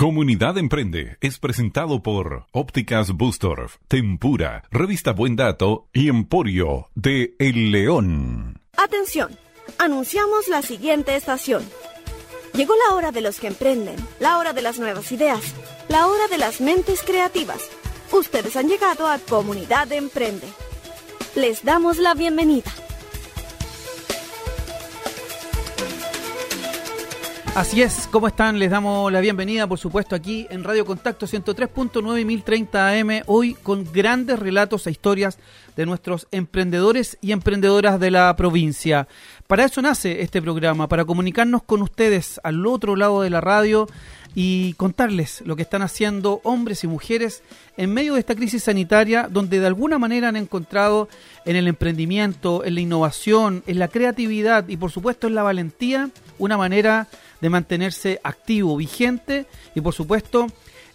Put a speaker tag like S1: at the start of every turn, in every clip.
S1: Comunidad Emprende es presentado por Ópticas Bustorf, Tempura, Revista Buen Dato y Emporio de El León.
S2: Atención, anunciamos la siguiente estación. Llegó la hora de los que emprenden, la hora de las nuevas ideas, la hora de las mentes creativas. Ustedes han llegado a Comunidad Emprende. Les damos la bienvenida.
S3: Así es, ¿cómo están? Les damos la bienvenida, por supuesto, aquí en Radio Contacto 103.9 1030 AM, hoy con grandes relatos e historias de nuestros emprendedores y emprendedoras de la provincia. Para eso nace este programa, para comunicarnos con ustedes al otro lado de la radio y contarles lo que están haciendo hombres y mujeres en medio de esta crisis sanitaria donde de alguna manera han encontrado en el emprendimiento, en la innovación, en la creatividad y por supuesto en la valentía una manera de mantenerse activo, vigente y por supuesto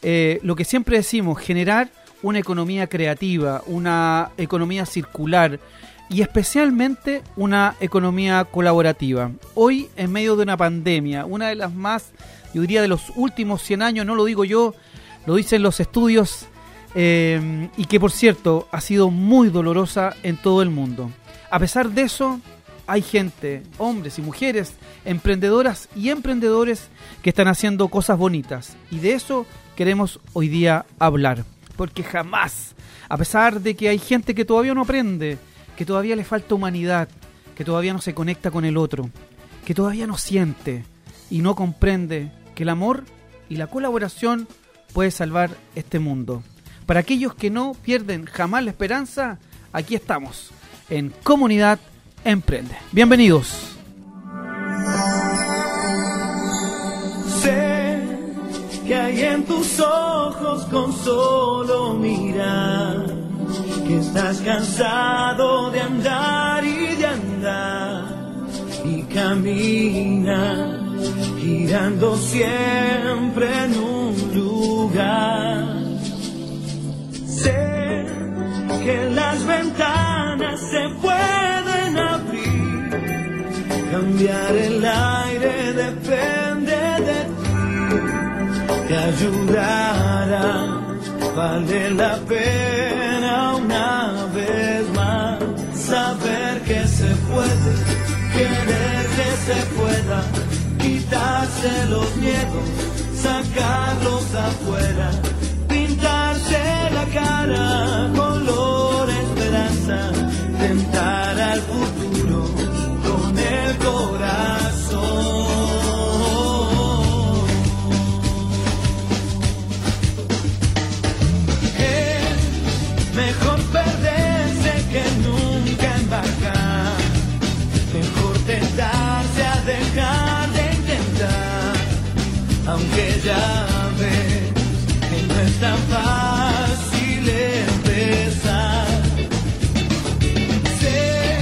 S3: eh, lo que siempre decimos, generar una economía creativa, una economía circular y especialmente una economía colaborativa. Hoy, en medio de una pandemia, una de las más, yo diría, de los últimos 100 años, no lo digo yo, lo dicen los estudios, eh, y que por cierto ha sido muy dolorosa en todo el mundo. A pesar de eso, hay gente, hombres y mujeres, emprendedoras y emprendedores que están haciendo cosas bonitas. Y de eso queremos hoy día hablar. Porque jamás, a pesar de que hay gente que todavía no aprende, que todavía le falta humanidad, que todavía no se conecta con el otro, que todavía no siente y no comprende que el amor y la colaboración puede salvar este mundo. Para aquellos que no pierden jamás la esperanza, aquí estamos, en Comunidad Emprende. Bienvenidos.
S4: Sé que hay en tus ojos con solo mirar que estás cansado de andar y de andar y camina girando siempre en un lugar. Sé que las ventanas se abrir, cambiar el aire depende de ti, te ayudará, vale la pena una vez más saber que se puede, querer que se pueda, quitarse los miedos, sacarlos afuera pintarse la cara, color esperanza, ya ves que no es tan fácil empezar. Sé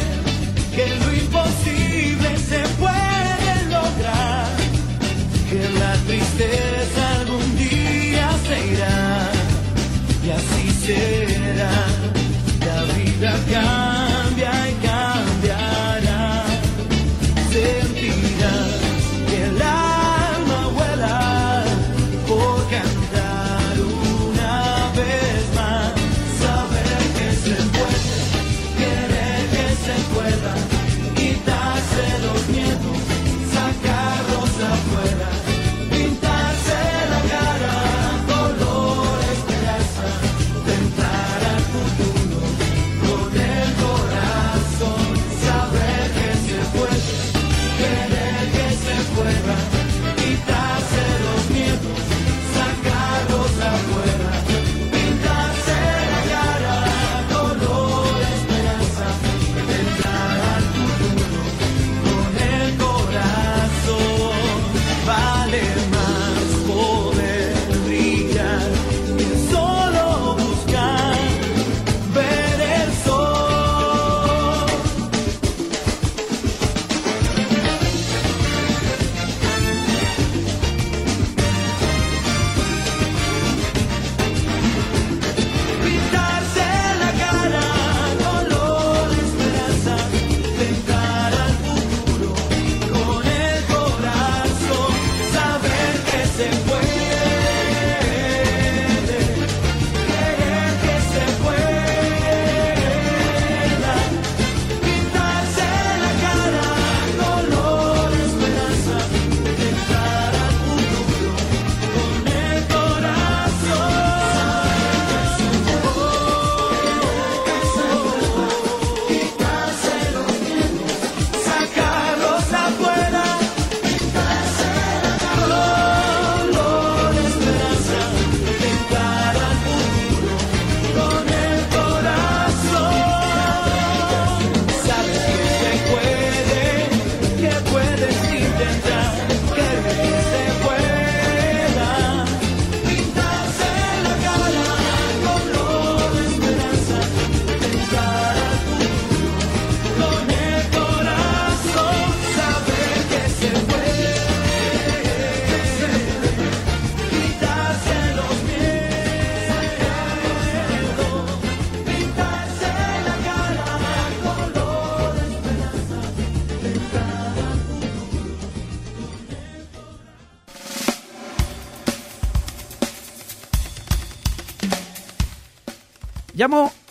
S4: que lo imposible se puede lograr, que la tristeza algún día se irá y así será.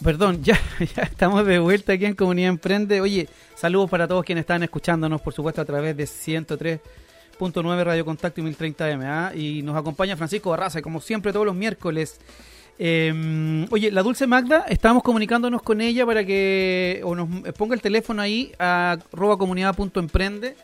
S3: Perdón, ya, ya estamos de vuelta aquí en Comunidad Emprende. Oye, saludos para todos quienes están escuchándonos, por supuesto, a través de 103.9 Radio Contacto y 1030M. ¿ah? Y nos acompaña Francisco Barraza, como siempre, todos los miércoles. Eh, oye, la Dulce Magda, estábamos comunicándonos con ella para que o nos ponga el teléfono ahí a comunidad.emprende.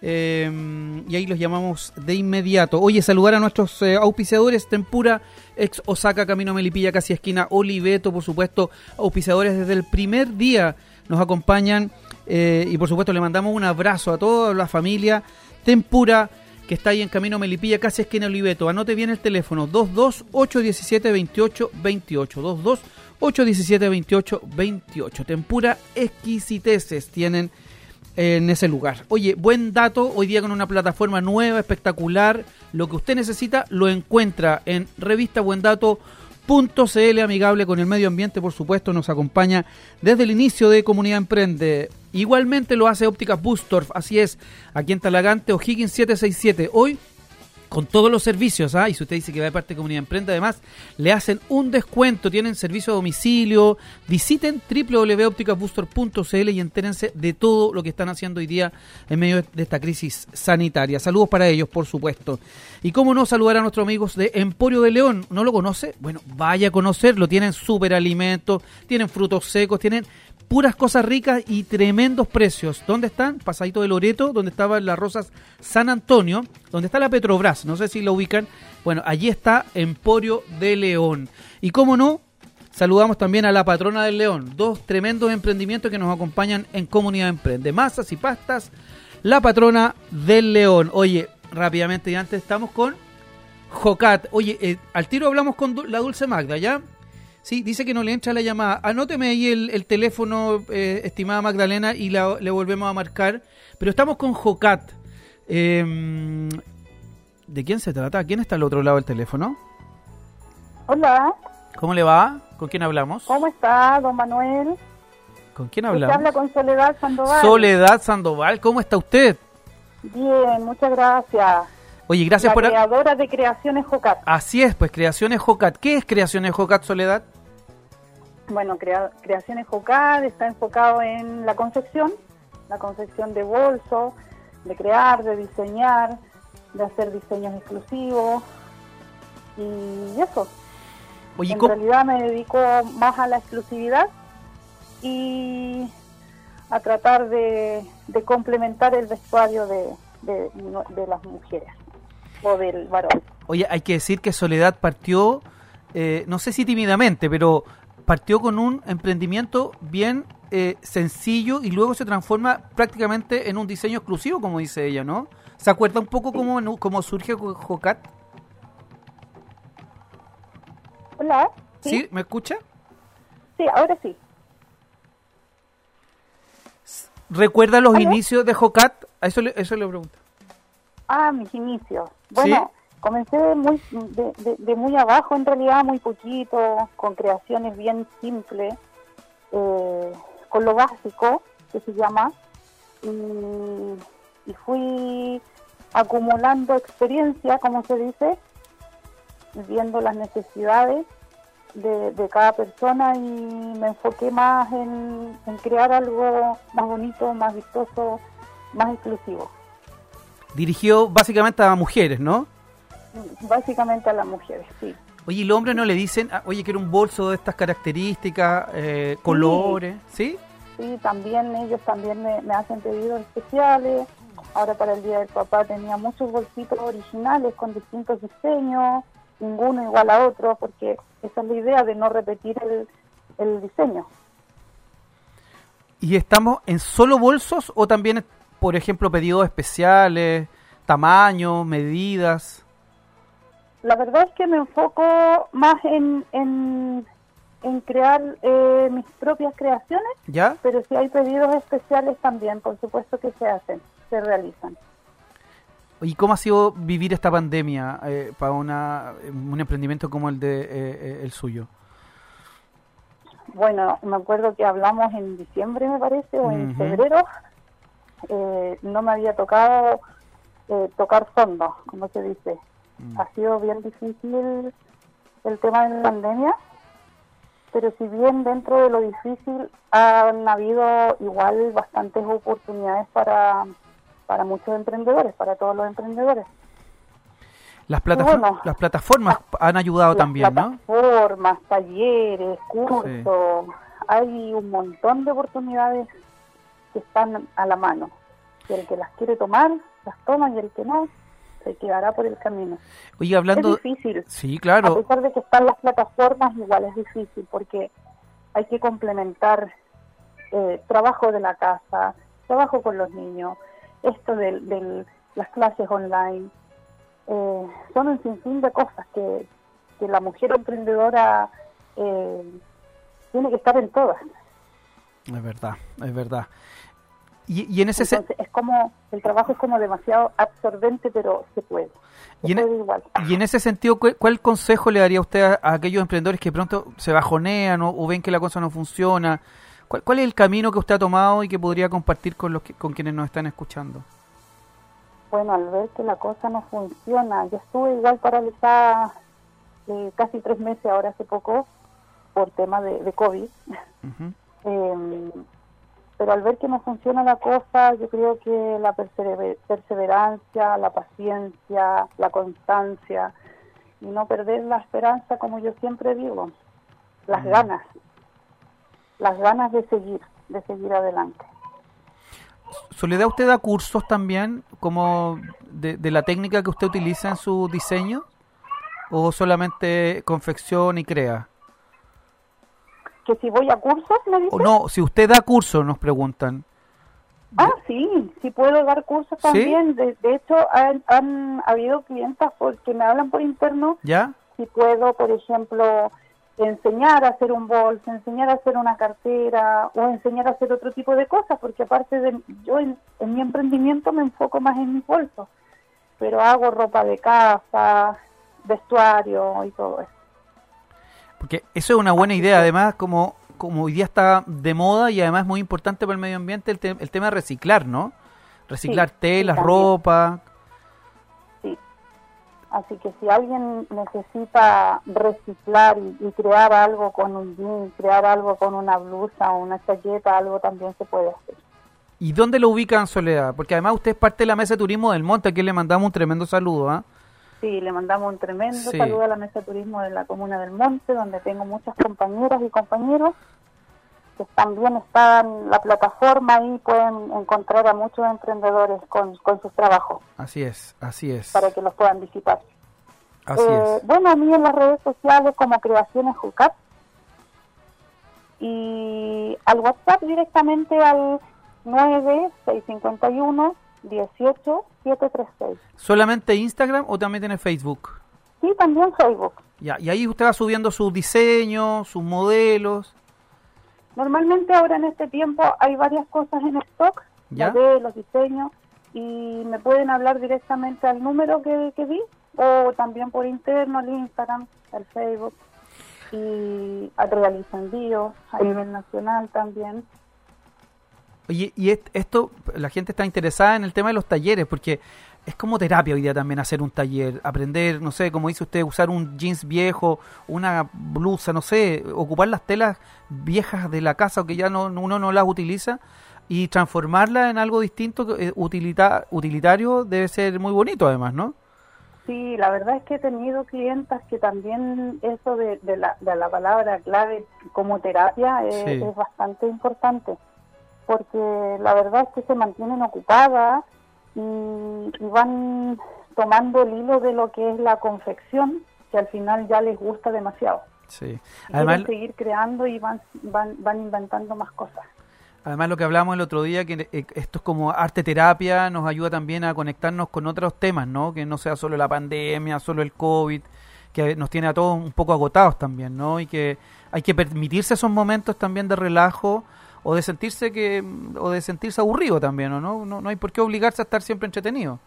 S3: Eh, y ahí los llamamos de inmediato. Oye, saludar a nuestros eh, auspiciadores, Tempura, ex Osaka, Camino Melipilla, casi esquina, Oliveto, por supuesto, auspiciadores desde el primer día nos acompañan eh, y por supuesto le mandamos un abrazo a toda la familia. Tempura, que está ahí en Camino Melipilla, casi esquina Oliveto. Anote bien el teléfono, 228172828, 228172828. Tempura exquisiteces tienen en ese lugar. Oye, buen dato, hoy día con una plataforma nueva, espectacular, lo que usted necesita lo encuentra en revistabuendato.cl, amigable con el medio ambiente, por supuesto, nos acompaña desde el inicio de Comunidad Emprende. Igualmente lo hace Ópticas Bustorf, así es, aquí en Talagante, O'Higgins 767. Hoy con todos los servicios, ¿ah? y si usted dice que va de parte de Comunidad Emprende, además le hacen un descuento, tienen servicio a domicilio, visiten www.opticasbooster.cl y entérense de todo lo que están haciendo hoy día en medio de esta crisis sanitaria. Saludos para ellos, por supuesto. Y cómo no saludar a nuestros amigos de Emporio de León, ¿no lo conoce? Bueno, vaya a conocerlo, tienen súper alimentos, tienen frutos secos, tienen puras cosas ricas y tremendos precios. ¿Dónde están? Pasadito de Loreto, donde estaban las Rosas San Antonio, donde está la Petrobras, no sé si lo ubican. Bueno, allí está Emporio de León. Y cómo no, saludamos también a la patrona del León, dos tremendos emprendimientos que nos acompañan en Comunidad Emprende, masas y pastas, la patrona del León. Oye, rápidamente y antes estamos con Jocat. Oye, eh, al tiro hablamos con la Dulce Magda, ¿ya? Sí, dice que no le entra la llamada. Anóteme ahí el, teléfono, eh, estimada Magdalena, y le volvemos a marcar. Pero estamos con Jocat. Em, ¿De quién se trata? ¿Quién está al otro lado del teléfono?
S5: Hola.
S3: ¿Cómo le va? ¿Con quién hablamos?
S5: ¿Cómo está, don Manuel?
S3: ¿Con quién hablamos?
S5: habla con Soledad Sandoval.
S3: Soledad Sandoval, ¿cómo está usted?
S5: Bien, muchas gracias.
S3: Oye, gracias
S5: la
S3: por...
S5: creadora de Creaciones Jocat.
S3: Así es, pues Creaciones Jocat. ¿Qué es Creaciones Jocat, Soledad?
S5: Bueno, Creaciones Jocad está enfocado en la confección, la confección de bolsos, de crear, de diseñar, de hacer diseños exclusivos y eso.
S3: Oye,
S5: en realidad me dedico más a la exclusividad y a tratar de, complementar el vestuario de, de, las mujeres o del varón.
S3: Oye, hay que decir que Soledad partió, eh, no sé si tímidamente, pero partió con un emprendimiento bien eh, sencillo y luego se transforma prácticamente en un diseño exclusivo, como dice ella, ¿no? ¿Se acuerda un poco cómo, cómo surge Jocat?
S5: Hola.
S3: ¿Sí? ¿Me escucha?
S5: Sí, ahora sí.
S3: ¿Recuerda los inicios de Jocat? Eso le, eso le pregunto.
S5: Ah, mis inicios. Bueno, Comencé muy de, muy abajo, en realidad, muy poquito, con creaciones bien simples, eh, con lo básico, que se llama, y, fui acumulando experiencia, como se dice, viendo las necesidades de, cada persona y me enfoqué más en, en crear algo más bonito, más vistoso, más exclusivo.
S3: Dirigió básicamente a mujeres, ¿no?
S5: básicamente a las mujeres, sí.
S3: Oye, ¿y los hombres no le dicen, ah, oye, quiero un bolso de estas características, eh, colores, ¿sí?
S5: ¿sí? también ellos también me, hacen pedidos especiales. Ahora para el Día del Papá tenía muchos bolsitos originales con distintos diseños, ninguno igual a otro, porque esa es la idea de no repetir el, el diseño.
S3: ¿Y estamos en solo bolsos o también, por ejemplo, pedidos especiales, tamaños, medidas?
S5: La verdad es que me enfoco más en, en, crear eh, mis propias creaciones,
S3: ¿Ya?
S5: pero si hay pedidos especiales también, por supuesto que se hacen, se realizan.
S3: ¿Y cómo ha sido vivir esta pandemia eh, para una, un emprendimiento como el de eh, el suyo?
S5: Bueno, me acuerdo que hablamos en diciembre, me parece, o en febrero. No me había tocado tocar fondo, como se dice. Mm. Ha sido bien difícil el tema de la pandemia pero si bien dentro de lo difícil han habido igual bastantes oportunidades para, para muchos emprendedores, para todos los emprendedores.
S3: Las, plataform
S5: bueno.
S3: las plataformas han ayudado
S5: Las
S3: también, ¿no?
S5: plataformas, talleres, cursos, hay un montón de oportunidades que están a la mano. Y el que las quiere tomar, las toma y el que no, se quedará por el camino.
S3: Oye, hablando...
S5: Es difícil.
S3: Sí,
S5: A
S3: claro.
S5: pesar de que están las plataformas, igual es difícil porque hay que complementar eh, trabajo de la casa, trabajo con los niños, esto de, del- las clases online. Eh, son un sinfín de cosas que, que la mujer emprendedora eh, tiene que estar en todas.
S3: Es verdad, es verdad. Y, y en ese se-
S5: Entonces es como, el trabajo es como demasiado absorbente, pero se puede. Se
S3: Y en-
S5: puede igual.
S3: Y en ese sentido, ¿cuál, cuál consejo le daría usted a, a aquellos emprendedores que pronto se bajonean o, o ven que la cosa no funciona? ¿Cuál, cuál es el camino que usted ha tomado y que podría compartir con los que- con quienes nos están escuchando?
S5: Bueno, al ver que la cosa no funciona, yo estuve igual paralizada eh, casi tres meses ahora hace poco por tema de, de COVID.
S3: Ujú.
S5: Eh, pero al ver que no funciona la cosa, yo creo que la perseve- perseverancia, la paciencia, la constancia y no perder la esperanza, como yo siempre digo, las ganas, las ganas de seguir, de seguir adelante.
S3: Soledad, ¿usted da cursos también como de, de la técnica que usted utiliza en su diseño? ¿O solamente confección y crea?
S5: Que si voy a cursos, me dice.
S3: O no, si usted da cursos, nos preguntan.
S5: Ah, sí, sí puedo dar cursos
S3: ¿Sí?
S5: también. De, de hecho, han, han habido clientas porque me hablan por interno
S3: ¿Ya?
S5: si puedo, por ejemplo, enseñar a hacer un bolso, enseñar a hacer una cartera o enseñar a hacer otro tipo de cosas, porque aparte de yo en, en mi emprendimiento me enfoco más en mis bolsos, pero hago ropa de casa, vestuario y todo eso.
S3: Porque eso es una buena idea, además, como, como hoy día está de moda y además muy importante para el medio ambiente el, te- el tema de reciclar, ¿no? Reciclar
S5: Sí,
S3: telas, ropa.
S5: Sí. Así que si alguien necesita reciclar y, y crear algo con un jean, crear algo con una blusa o una chaqueta, algo también se puede hacer.
S3: ¿Y dónde lo ubican, Soledad? Porque además usted es parte de la mesa de turismo del monte, aquí le mandamos un tremendo saludo, ¿ah?
S5: Sí, le mandamos un tremendo
S3: Sí.
S5: saludo a la Mesa de Turismo de la Comuna del Monte, donde tengo muchas compañeras y compañeros que también están la plataforma ahí pueden encontrar a muchos emprendedores con, con sus trabajos
S3: Así es, así es.
S5: para que los puedan visitar.
S3: Así
S5: Eh,
S3: es.
S5: Bueno, a mí en las redes sociales como Creaciones Jucat y al WhatsApp directamente al 9651 18736.
S3: ¿Solamente Instagram o también tiene Facebook?
S5: Sí, también Facebook.
S3: Ya, y ahí usted va subiendo sus diseños, sus modelos.
S5: Normalmente ahora en este tiempo hay varias cosas en stock,
S3: ¿Ya?
S5: modelos, diseños, y me pueden hablar directamente al número que, que vi, o también por interno, al Instagram, al Facebook, y a- envíos a nivel nacional también.
S3: Oye, y est- esto, la gente está interesada en el tema de los talleres, porque es como terapia hoy día también hacer un taller, aprender, no sé, como dice usted, usar un jeans viejo, una blusa, no sé, ocupar las telas viejas de la casa o que ya no, uno no las utiliza y transformarlas en algo distinto, eh, utilita- utilitario, debe ser muy bonito además, ¿no?
S5: Sí, la verdad es que he tenido clientas que también eso de, de la, de la palabra clave como terapia es,
S3: Sí.
S5: es bastante importante, porque la verdad es que se mantienen ocupadas y, y van tomando el hilo de lo que es la confección, que al final ya les gusta demasiado.
S3: Sí. Además,
S5: seguir creando y van, van, van inventando más cosas.
S3: Además, lo que hablamos el otro día, que eh, esto es como arte terapia, nos ayuda también a conectarnos con otros temas, ¿no? Que no sea solo la pandemia, solo el COVID, que nos tiene a todos un poco agotados también, ¿no? Y que hay que permitirse esos momentos también de relajo o de sentirse que o de sentirse aburrido también, ¿o no? No, no hay por qué obligarse a estar siempre entretenido.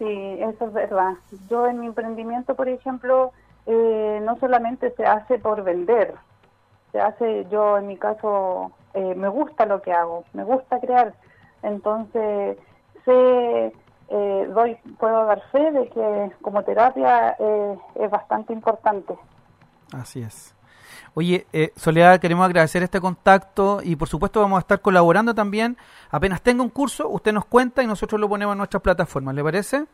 S5: Sí, eso es verdad. Yo en mi emprendimiento, por ejemplo, eh, no solamente se hace por vender, se hace, yo en mi caso, eh, me gusta lo que hago, me gusta crear. Entonces, sé, eh, doy, puedo dar fe de que como terapia eh, es bastante importante.
S3: Así es. Oye, eh, Soledad, queremos agradecer este contacto y por supuesto vamos a estar colaborando también. Apenas tenga un curso, usted nos cuenta y nosotros lo ponemos en nuestras plataformas, ¿le parece?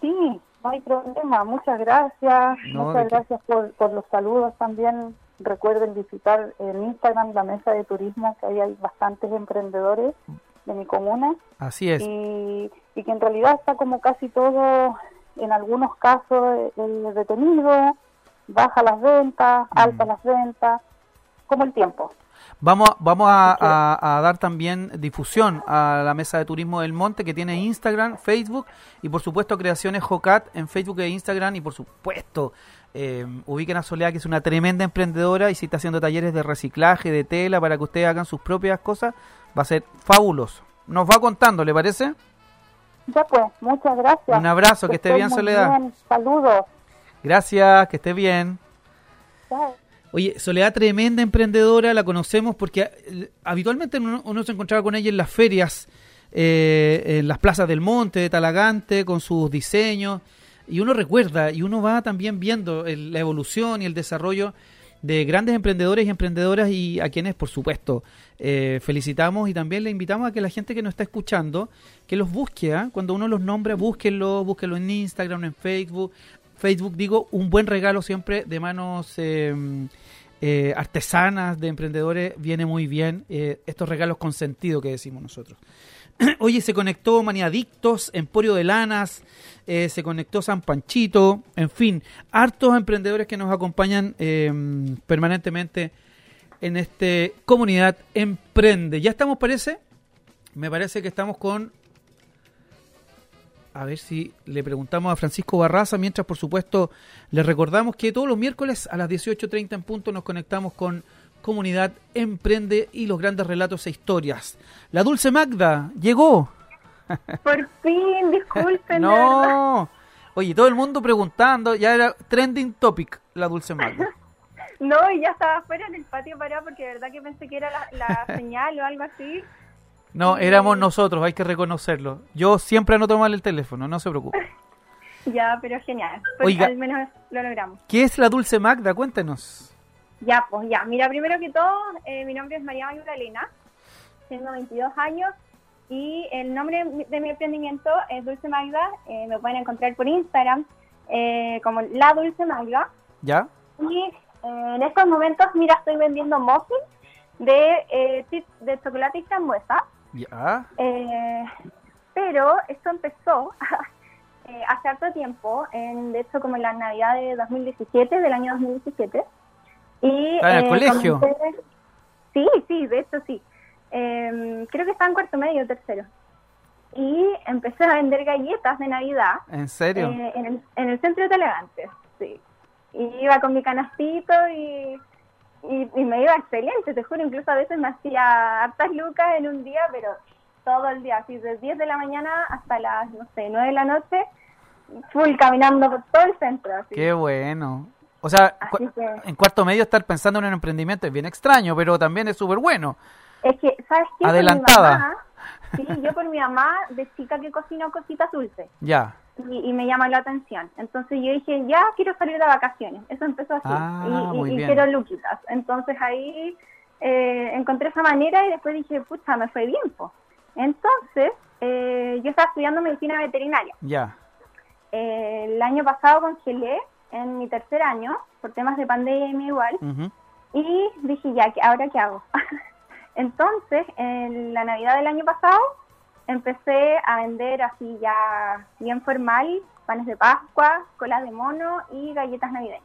S5: Sí, no hay problema. Muchas gracias.
S3: No,
S5: Muchas
S3: de
S5: gracias por, por los saludos también. Recuerden visitar en Instagram la mesa de turismo, que ahí hay bastantes emprendedores de mi comuna.
S3: Así es.
S5: y, y que en realidad está como casi todo, en algunos casos, eh, detenido, baja las ventas,
S3: Mm.
S5: alta las ventas, como el tiempo.
S3: Vamos, vamos a, a- a dar también difusión a la Mesa de Turismo del Monte que tiene Instagram, Facebook y por supuesto Creaciones Jocat en Facebook e Instagram y por supuesto eh, ubiquen a Soledad que es una tremenda emprendedora y si está haciendo talleres de reciclaje, de tela para que ustedes hagan sus propias cosas, va a ser fabuloso. Nos va contando, ¿le parece?
S5: Ya pues, muchas gracias.
S3: Un abrazo, que esté bien, Soledad.
S5: bien. Saludos.
S3: Gracias, que esté bien. Oye, Soledad, tremenda emprendedora, la conocemos porque eh, habitualmente uno, uno se encontraba con ella en las ferias, eh, en las plazas del monte, de Talagante, con sus diseños, y uno recuerda y uno va también viendo el- la evolución y el desarrollo de grandes emprendedores y emprendedoras y a quienes, por supuesto, eh, felicitamos y también le invitamos a que la gente que nos está escuchando, que los busque, ¿ah? cuando uno los nombra, búsquenlo, búsquenlo en Instagram, en Facebook. Facebook, digo, un buen regalo siempre de manos eh, eh, artesanas, de emprendedores, viene muy bien. eh, estos regalos con sentido que decimos nosotros. Oye, se conectó Maniadictos, Emporio de Lanas, se conectó San Panchito, en fin, hartos emprendedores que nos acompañan permanentemente en este comunidad Emprende. Ya estamos, parece, me parece que estamos con... A ver si le preguntamos a Francisco Barraza, mientras por supuesto le recordamos que todos los miércoles a las 18.30 en punto nos conectamos con Comunidad Emprende y los grandes relatos e historias. La Dulce Magda llegó.
S6: Por fin, disculpen.
S3: No. Oye, todo el mundo preguntando, ya era trending topic la Dulce Magda.
S6: No, y ya estaba afuera en el patio parado porque de verdad que pensé que era la, la señal o algo así.
S3: No, éramos nosotros, hay que reconocerlo. Yo siempre anoto mal el teléfono, no se preocupe.
S6: Ya, pero genial. Pues
S3: Oiga.
S6: al menos lo logramos.
S3: ¿Qué es la Dulce Magda? Cuéntenos.
S6: Ya, pues ya. Mira, primero que todo, eh, mi nombre es María Magdalena, tengo 22 años y el nombre de mi emprendimiento es Dulce Magda. Eh, me pueden encontrar por Instagram eh, como La Dulce Magda.
S3: ¿Ya?
S6: Y eh, en estos momentos, mira, estoy vendiendo muffins de, eh, de chocolate y frambuesa.
S3: ¿Ya?
S6: Eh, pero esto empezó eh, hace harto tiempo, en, de hecho como en la Navidad de 2017, del año 2017. Y,
S3: Ah, en el colegio.
S6: comencé- Sí, sí, de hecho sí. Eh, creo que estaba en cuarto medio, tercero. Y empecé a vender galletas de Navidad
S3: ¿En serio?
S6: eh, en, el, en el centro de Telegantes, sí. Y iba con mi canastito y, y, y me iba excelente, te juro, incluso a veces me hacía hartas lucas en un día, pero todo el día, así desde 10 de la mañana hasta las, no sé, 9 de la noche, full caminando por todo el centro. Así.
S3: Qué bueno. O sea, cu-
S6: que-
S3: en cuarto medio estar pensando en un emprendimiento es bien extraño, pero también es súper bueno.
S6: Es que, ¿sabes qué?
S3: Adelantada.
S6: mamá, sí, yo por mi mamá de chica que cocino cositas dulces.
S3: Ya.
S6: Y, y me llama la atención. Entonces yo dije, ya quiero salir de vacaciones. Eso empezó así.
S3: Ah,
S6: y, y- quiero luquitas. Entonces ahí eh, encontré esa manera y después dije, pucha, me fue bien. po. Entonces eh, yo estaba estudiando medicina veterinaria.
S3: Ya.
S6: Eh, el año pasado congelé en mi tercer año por temas de pandemia igual.
S3: Ujú.
S6: Y dije, ya, ¿qué- ¿ahora qué hago? Entonces, en la Navidad del año pasado, empecé a vender así ya bien formal, panes de Pascua, colas de mono y galletas navideñas.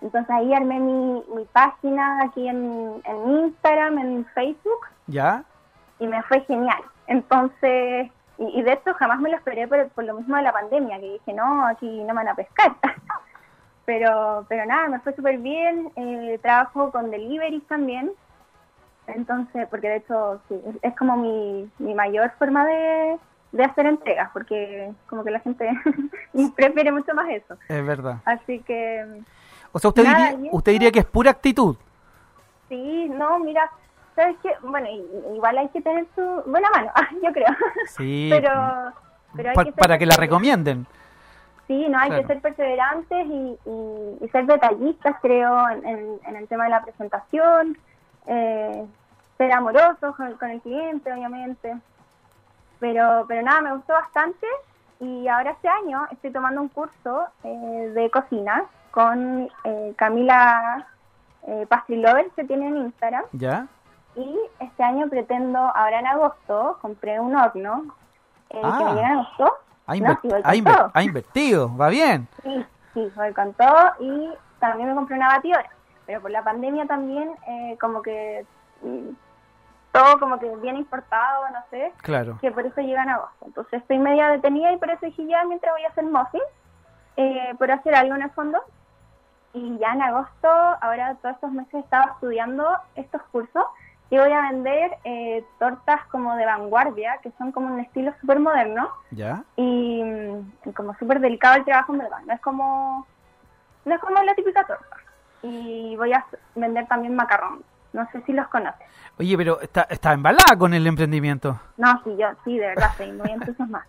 S6: Entonces ahí armé mi, mi página aquí en, en Instagram, en Facebook,
S3: Ya.
S6: y me fue genial. Entonces, y, y de hecho jamás me lo esperé por, por lo mismo de la pandemia, que dije, no, aquí no me van a pescar. pero, pero nada, me fue súper bien. Eh, trabajo con deliveries también. Entonces, porque de hecho sí, es, es como mi, mi mayor forma de, de hacer entregas, porque como que la gente prefiere mucho más eso.
S3: Es verdad.
S6: Así que
S3: O sea, usted,
S6: Nada,
S3: diría, usted diría que es pura actitud.
S6: sí, no, mira, ¿sabes qué? Bueno, igual hay que tener su buena mano, yo creo.
S3: Sí.
S6: pero, pero hay
S3: Pa-
S6: que
S3: para que la recomienden.
S6: Sí, no, hay
S3: Claro.
S6: que ser perseverantes y, y- y ser detallistas, creo, en, en- en el tema de la presentación, eh, ser amorosos con, con el cliente, obviamente. Pero, pero nada, me gustó bastante y ahora este año estoy tomando un curso eh, de cocina con eh, Camila eh, Pastry Lover, que tiene en Instagram.
S3: ¿Ya?
S6: Y este año pretendo, ahora en agosto, compré un horno eh,
S3: Ah.
S6: que me llega en agosto.
S3: Ha,
S6: No, sí,
S3: ha inver- ha invertido, va bien.
S6: Sí, sí, voy con todo y también me compré una batidora. Pero por la pandemia también, eh, como que mm, todo como que viene importado, no sé,
S3: Claro.
S6: que por eso llega en agosto. Entonces estoy media detenida y por eso dije ya mientras voy a hacer muffins, eh, por hacer algo en el fondo. Y ya en agosto, ahora todos estos meses estaba estudiando estos cursos y voy a vender eh, tortas como de vanguardia, que son como un estilo súper moderno
S3: ¿Ya?
S6: y, mm, y como súper delicado el trabajo en verdad no es como no es como la típica torta y voy a vender también macarrón no sé si los conoces
S3: Oye, pero está, está embalada con el emprendimiento.
S6: no sí yo sí de verdad estoy muy entusiasmada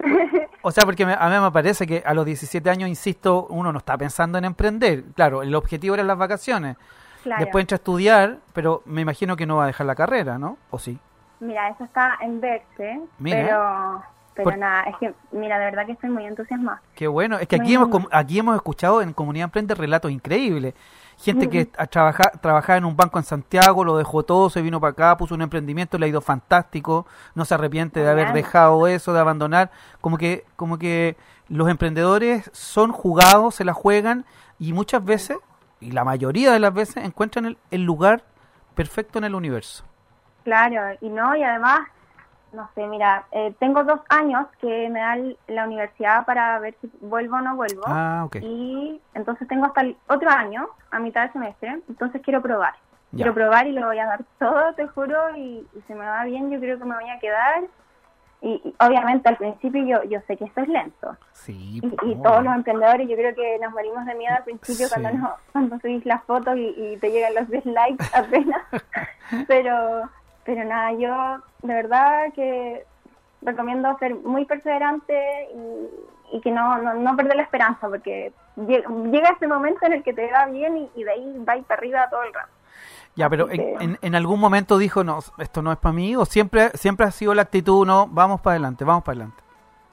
S3: O sea, porque me- a mí me parece que a los 17 años, insisto, uno no está pensando en emprender. Claro, el objetivo eran las vacaciones.
S6: claro
S3: Después entra a estudiar, pero me imagino que no va a dejar la carrera, ¿no? ¿O sí?
S6: mira eso está en verse
S3: Mira.
S6: pero pero
S3: Por-
S6: nada es que mira de verdad que estoy muy entusiasmada
S3: Qué bueno. Es que aquí hemos, aquí hemos escuchado en Comunidad Emprende relatos increíbles. Gente que a trabaja, trabajaba en un banco en Santiago, lo dejó todo, se vino para acá, puso un emprendimiento, le ha ido fantástico, no se arrepiente de haber dejado eso, de abandonar. Como que, como que los emprendedores son jugados, se la juegan y muchas veces, y la mayoría de las veces, encuentran el, el lugar perfecto en el universo.
S6: Claro, y no, y además, no sé, mira, eh, tengo dos años que me da la universidad para ver si vuelvo o no vuelvo.
S3: Ah, ok.
S6: Y entonces tengo hasta el otro año, a mitad del semestre, entonces quiero probar.
S3: Ya.
S6: Quiero probar y lo voy a dar todo, te juro, y, y si me va bien yo creo que me voy a quedar. Y, y obviamente al principio yo, yo sé que esto es lento.
S3: Sí,
S6: Y, y
S3: po.
S6: todos los emprendedores yo creo que nos morimos de miedo al principio
S3: Sí.
S6: cuando, no, cuando subís las fotos y, y te llegan los dislikes apenas. pero, pero nada, yo de verdad que recomiendo ser muy perseverante y, y que no, no, no perder la esperanza porque llega, ese momento en el que te va bien y, y de ahí va para arriba todo el rato.
S3: Ya, pero en,
S6: que-
S3: en, en algún momento dijo, no, esto no es para mí, o siempre, siempre ha sido la actitud, no, vamos para adelante, vamos para adelante.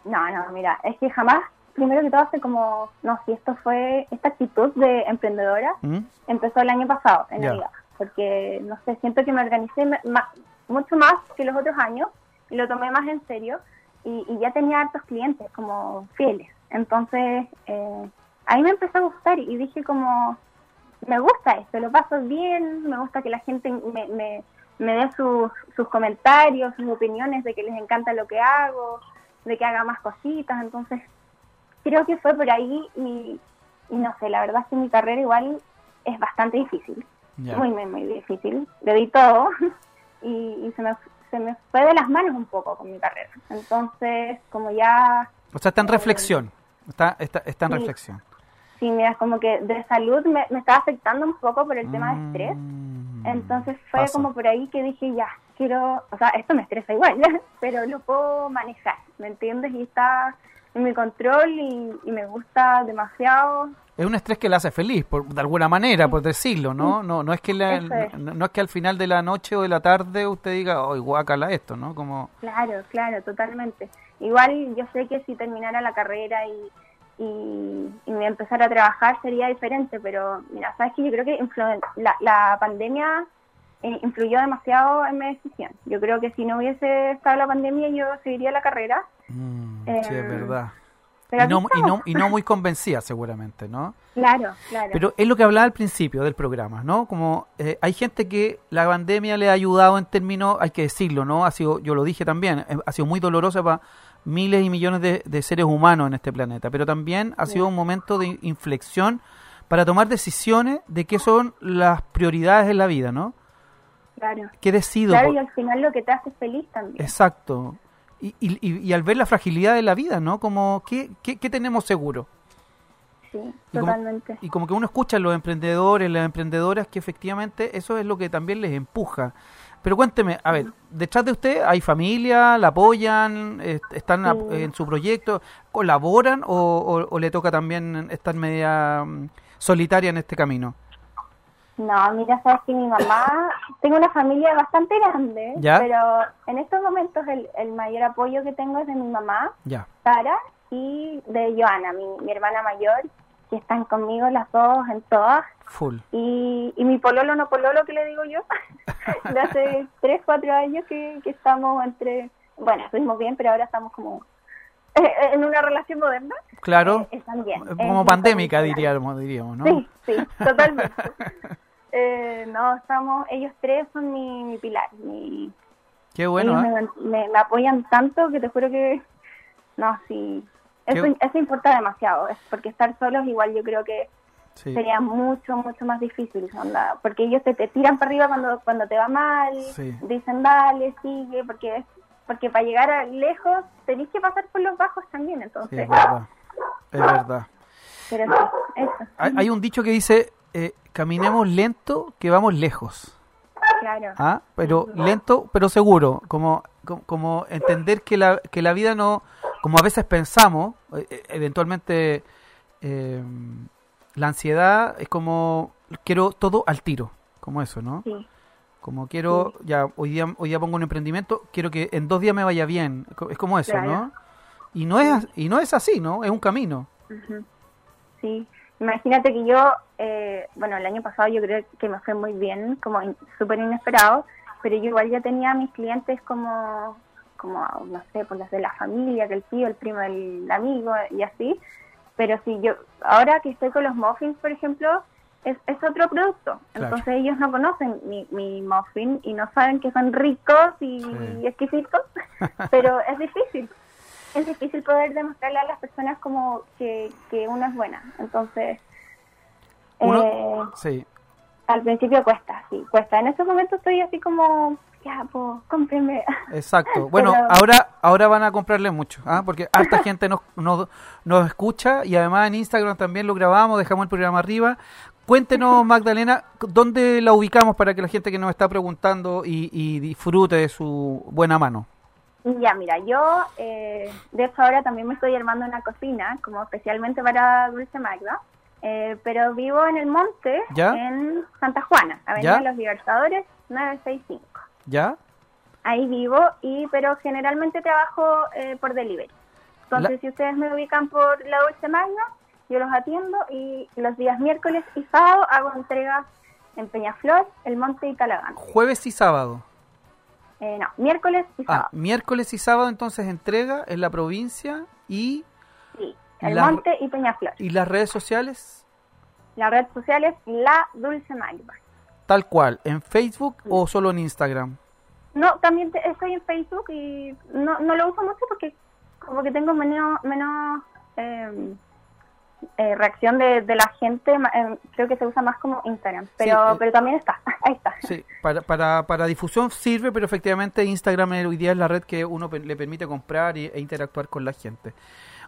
S6: No, no, mira, es que jamás, primero que todo, hace como, no, si esto fue, esta actitud de emprendedora
S3: ¿Mm?
S6: empezó el año pasado, en. Navidad, porque, no sé, siento que me organicé mucho más que los otros años y lo tomé más en serio y, y ya tenía hartos clientes como fieles. Entonces, eh, ahí me empezó a gustar y dije como, me gusta esto, lo paso bien, me gusta que la gente me, me, me dé sus, sus comentarios, sus opiniones de que les encanta lo que hago, de que haga más cositas, entonces creo que fue por ahí y, y no sé, la verdad es que mi carrera igual es bastante difícil, Muy, muy, muy difícil, le di todo y, y se, me, se me fue de las manos un poco con mi carrera, entonces como ya
S3: O sea, está en reflexión, está, está, está en
S6: Sí.
S3: reflexión.
S6: Sí, mira, como que de salud me, me estaba afectando un poco por el tema de estrés.
S3: Mm,
S6: Entonces fue como por ahí que dije, ya, quiero, o sea, esto me estresa igual, pero lo puedo manejar, ¿me entiendes? Y está en mi control y, y me gusta demasiado.
S3: Es un estrés que le hace feliz, por, de alguna manera, por decirlo, ¿no? No, no es que la-
S6: es.
S3: no, no es que al final de la noche o de la tarde usted diga, oh, guácala esto, ¿no? Como,
S6: Claro, claro, totalmente. Igual yo sé que si terminara la carrera y, y, y me empezara a trabajar sería diferente, pero mira, sabes que yo creo que la, la pandemia eh, influyó demasiado en mi decisión. Yo creo que si no hubiese estado la pandemia yo seguiría la carrera.
S3: mm,
S6: Eh,
S3: sí, es verdad.
S6: Pero
S3: Y no,
S6: aquí
S3: y, no,
S6: estamos.
S3: y no muy convencida, seguramente, ¿no?
S6: Claro, claro.
S3: Pero es lo que hablaba al principio del programa, ¿no? Como eh, hay gente que la pandemia le ha ayudado en términos, hay que decirlo, ¿no? Ha sido, yo lo dije también, eh, ha sido muy dolorosa para miles y millones de, de seres humanos en este planeta, pero también ha sido un momento de inflexión para tomar decisiones de qué son las prioridades en la vida, ¿no?
S6: claro.
S3: ¿Qué decido?
S6: Claro, y al final lo que te hace feliz también.
S3: Exacto. Y, y, al ver la fragilidad de la vida, ¿no? Como, ¿qué, qué, qué tenemos seguro?
S6: sí,
S3: Y como-
S6: totalmente.
S3: Y como que uno escucha a los emprendedores, las emprendedoras, que efectivamente eso es lo que también les empuja. Pero cuénteme, a ver, detrás de usted hay familia, la apoyan, están a- en su proyecto, colaboran o, o- o le toca también estar media mm, solitaria en este camino.
S6: No, mira, sabes que mi mamá, tengo una familia bastante grande,
S3: ¿Ya?
S6: pero en estos momentos el, el mayor apoyo que tengo es de mi mamá,
S3: Ya,
S6: Sara, y de Joana, mi, mi hermana mayor, que están conmigo las dos en todas.
S3: full.
S6: Y, y mi pololo no pololo, que le digo yo, de hace 3, 4 años que, que estamos entre, bueno, estuvimos bien, pero ahora estamos como eh, en una relación moderna.
S3: Claro,
S6: Eh, están bien.
S3: eh,
S6: Es
S3: como pandémica diríamos, diríamos, ¿no?
S6: Sí, sí, totalmente. Eh, no, estamos, ellos tres son mi, mi pilar. Mi,
S3: Qué bueno, ¿eh?
S6: me, me- me apoyan tanto que te juro que, no, sí, eso,
S3: Qué-
S6: eso importa demasiado, es porque estar solos igual yo creo que
S3: Sí.
S6: sería mucho, mucho más difícil, onda, porque ellos te, te tiran para arriba cuando, cuando te va mal,
S3: Sí.
S6: dicen dale, sigue, porque porque para llegar a lejos tenés que pasar por los bajos también,
S3: Sí,
S6: entonces,
S3: es verdad. Es verdad.
S6: pero sí, eso,
S3: Hay, hay un dicho que dice, eh, caminemos lento, que vamos lejos.
S6: claro.
S3: ¿Ah? Pero lento, pero seguro. Como, como, como entender que la, que la vida no, como a veces pensamos, eh, eh, eventualmente eh, la ansiedad es como, quiero todo al tiro, como eso, ¿no?
S6: Sí.
S3: Como quiero, ya hoy día, hoy día pongo un emprendimiento, quiero que en dos días me vaya bien. Es como eso,
S6: Claro.
S3: ¿no? Y no es, y no es así, ¿no? Es un camino.
S6: Sí, imagínate que yo, eh, bueno, el año pasado yo creo que me fue muy bien, como in- súper inesperado, pero yo igual ya tenía a mis clientes como, como, no sé, por las de la familia, que el tío, el primo, el amigo y así, pero si yo, ahora que estoy con los muffins, por ejemplo, es, es otro producto,
S3: Claro.
S6: entonces ellos no conocen mi, mi muffin y no saben que son ricos y
S3: Sí.
S6: exquisitos, pero es difícil es difícil poder demostrarle a las personas como que, que uno es buena. Entonces,
S3: Uno-
S6: eh,
S3: Sí.
S6: al principio cuesta, sí, cuesta. En estos momentos estoy así como, ya, pues, cómprenme.
S3: Exacto. Bueno,
S6: Pero-
S3: ahora ahora van a comprarle mucho, ¿ah? porque harta gente nos, nos, nos escucha y además en Instagram también lo grabamos, dejamos el programa arriba. Cuéntenos, Magdalena, ¿dónde la ubicamos para que la gente que nos está preguntando y, y disfrute de su buena mano?
S6: Ya, mira, yo, eh, de hecho, ahora también me estoy armando una cocina, como especialmente para Dulce Magda, eh, pero vivo en el monte,
S3: ¿Ya?
S6: en Santa Juana, Avenida
S3: ¿Ya?
S6: Los Libertadores, 965.
S3: ¿Ya?
S6: ahí vivo y pero generalmente trabajo eh, por delivery. Entonces,
S3: La-
S6: si ustedes me ubican por la Dulce Magna, yo los atiendo y los días miércoles y sábado hago entregas en Peñaflor, El Monte y Talagante.
S3: Jueves y sábado.
S6: Eh, no, miércoles y
S3: Ah,
S6: sábado.
S3: miércoles y sábado entonces entrega en la provincia y
S6: El
S3: la-
S6: Monte y Peñaflor.
S3: y las redes sociales
S6: La red social es La Dulce Magna.
S3: tal cual, en Facebook o solo en Instagram.
S6: No, también te- estoy en Facebook y no, no lo uso mucho porque como que tengo menos, menos eh, eh, reacción de, de la gente, eh, creo que se usa más como Instagram, pero,
S3: eh.
S6: pero también está, ahí está.
S3: Sí, para, para, para difusión sirve, pero efectivamente Instagram hoy día es la red que uno le permite comprar y- e interactuar con la gente.